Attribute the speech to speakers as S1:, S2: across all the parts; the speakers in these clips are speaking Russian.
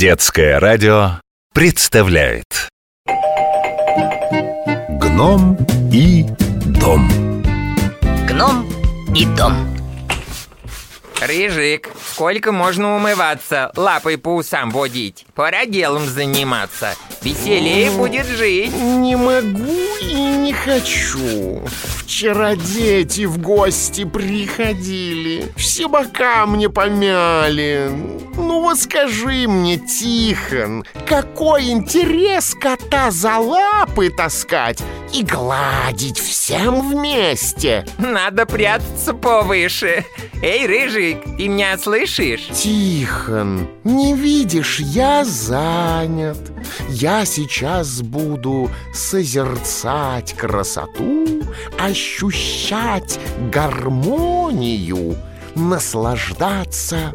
S1: Детское радио представляет Гном и дом
S2: Гном и дом.
S3: Рыжик, сколько можно умываться, лапой по усам водить? Пора делом заниматься. Веселее будет жить.
S4: Не могу и не хочу. Вчера дети в гости приходили. Все бока мне помяли. Ну вот скажи мне, Тихон, какой интерес кота за лапы таскать и гладить всем вместе?
S3: Надо прятаться повыше. Эй, Рыжик, ты меня слышишь?
S4: Тихон, не видишь, я занят. Я сейчас буду созерцать красоту, ощущать гармонию, наслаждаться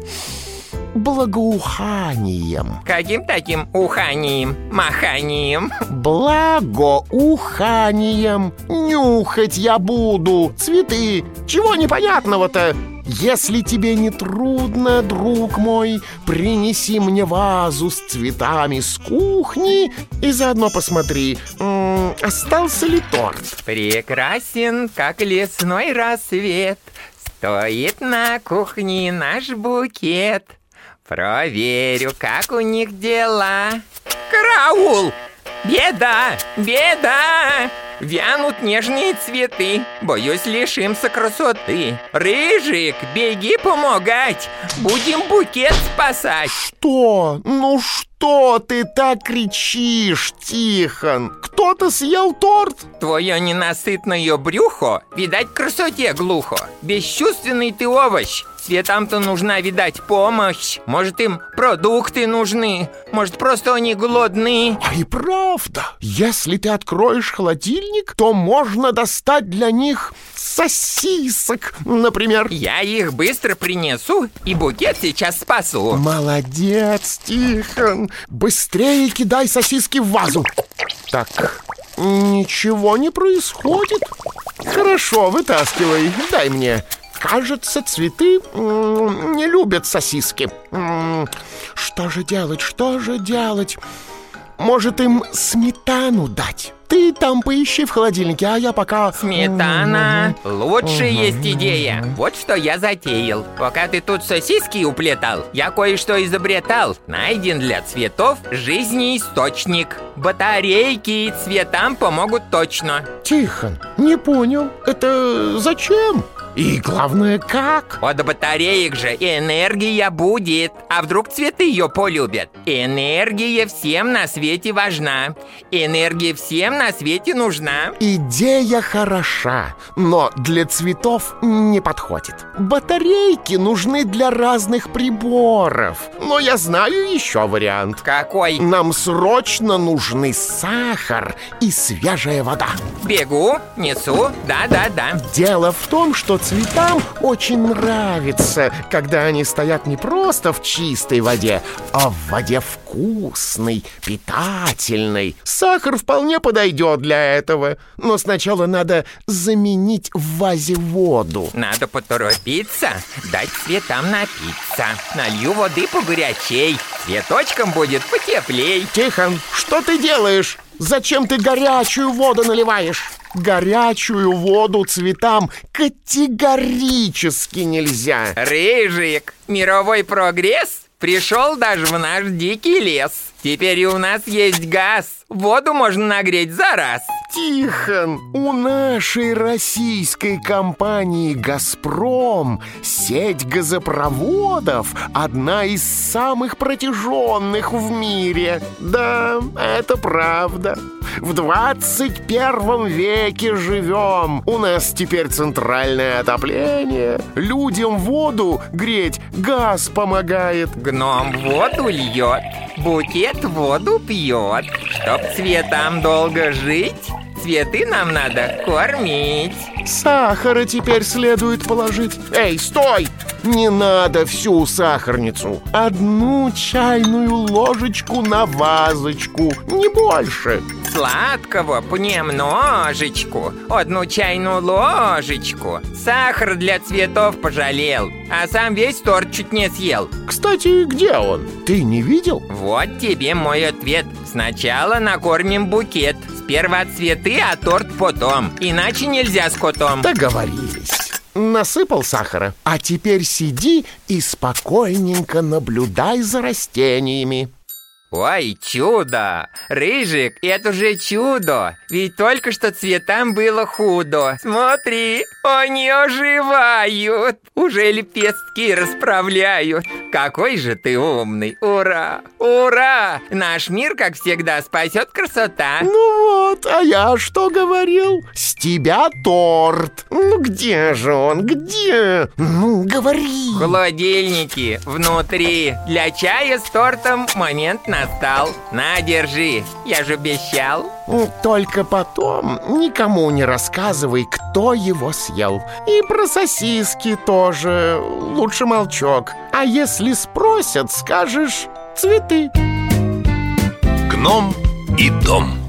S4: благоуханием.
S3: Каким таким уханием, маханием?
S4: Благоуханием. Нюхать я буду. Цветы. Чего непонятного-то? Если тебе не трудно, друг мой, принеси мне вазу с цветами с кухни и заодно посмотри, остался ли торт.
S3: Прекрасен, как лесной рассвет. Стоит на кухне наш букет. Проверю, как у них дела. Караул! Беда! Беда! Вянут нежные цветы. Боюсь, лишимся красоты. Рыжик, беги помогать. Будем букет спасать.
S4: Что? Ну что ты так кричишь, Тихон? Кто-то съел торт?
S3: Твое ненасытное брюхо, видать, красоте глухо. Бесчувственный ты овощ. Цветам-то нужна, видать, помощь. Может, им продукты нужны. Может, просто они голодны.
S4: А и правда, если ты откроешь холодильник, то можно достать для них сосисок, например.
S3: Я их быстро принесу и букет сейчас спасу.
S4: Молодец, Тихон. Быстрее кидай сосиски в вазу. Так, ничего не происходит. Хорошо, вытаскивай, дай мне. Кажется, цветы не любят сосиски. Что же делать, что же делать? Может, им сметану дать? Ты там поищи в холодильнике, а я пока...
S3: Сметана. Лучшая есть идея. Вот что я затеял. Пока ты тут сосиски уплетал, я кое-что изобретал. Найден для цветов жизнеисточник. Батарейки цветам помогут точно.
S4: Тихон, не понял. Это зачем? И главное, как?
S3: От батареек же энергия будет. А вдруг цветы ее полюбят? Энергия всем на свете важна. Энергия всем на свете нужна.
S4: Идея хороша, но для цветов не подходит. Батарейки нужны для разных приборов. Но я знаю еще вариант.
S3: Какой?
S4: Нам срочно нужны сахар и свежая вода.
S3: Бегу, несу, да-да-да.
S4: Дело в том, что цветам очень нравится, когда они стоят не просто в чистой воде, а в воде вкусной, питательной. Сахар вполне подойдет для этого, но сначала надо заменить в вазе воду.
S3: Надо поторопиться, дать цветам напиться. Налью воды погорячей, цветочкам будет потеплей.
S4: Тихон, что ты делаешь? Зачем ты горячую воду наливаешь? Горячую воду цветам категорически нельзя.
S3: Рыжик, мировой прогресс пришел даже в наш дикий лес. Теперь и у нас есть газ. Воду можно нагреть за раз.
S4: Тихон, у нашей российской компании «Газпром» сеть газопроводов одна из самых протяженных в мире. Да, это правда. В 21 веке живем. У нас теперь центральное отопление. Людям воду греть газ помогает.
S3: Гном воду льет, букет воду пьет. Чтоб цветам долго жить, цветы нам надо кормить.
S4: Сахара теперь следует положить. Эй, стой! Не надо всю сахарницу. Одну чайную ложечку на вазочку, не больше.
S3: Сладкого понемножечку, одну чайную ложечку. Сахар для цветов пожалел, а сам весь торт чуть не съел.
S4: Кстати, где он? Ты не видел?
S3: Вот тебе мой ответ. Сначала накормим букет. Сперва цветы, а торт потом. Иначе нельзя с котом.
S4: Договорились. Насыпал сахара, а теперь сиди и спокойненько наблюдай за растениями.
S3: Ой, чудо! Рыжик, это же чудо! Ведь только что цветам было худо. Смотри, они оживают! Уже лепестки расправляют. Какой же ты умный! Ура! Ура! Наш мир, как всегда, спасет красота.
S4: Ну вот, а я что говорил? С тебя торт. Ну где же он? Где? Ну, говори.
S3: Холодильники внутри. Для чая с тортом момент настал. На, держи. Я же обещал.
S4: Только потом никому не рассказывай, кто его съел. И про сосиски тоже лучше молчок. А если спросят, скажешь цветы.
S1: Гном и дом.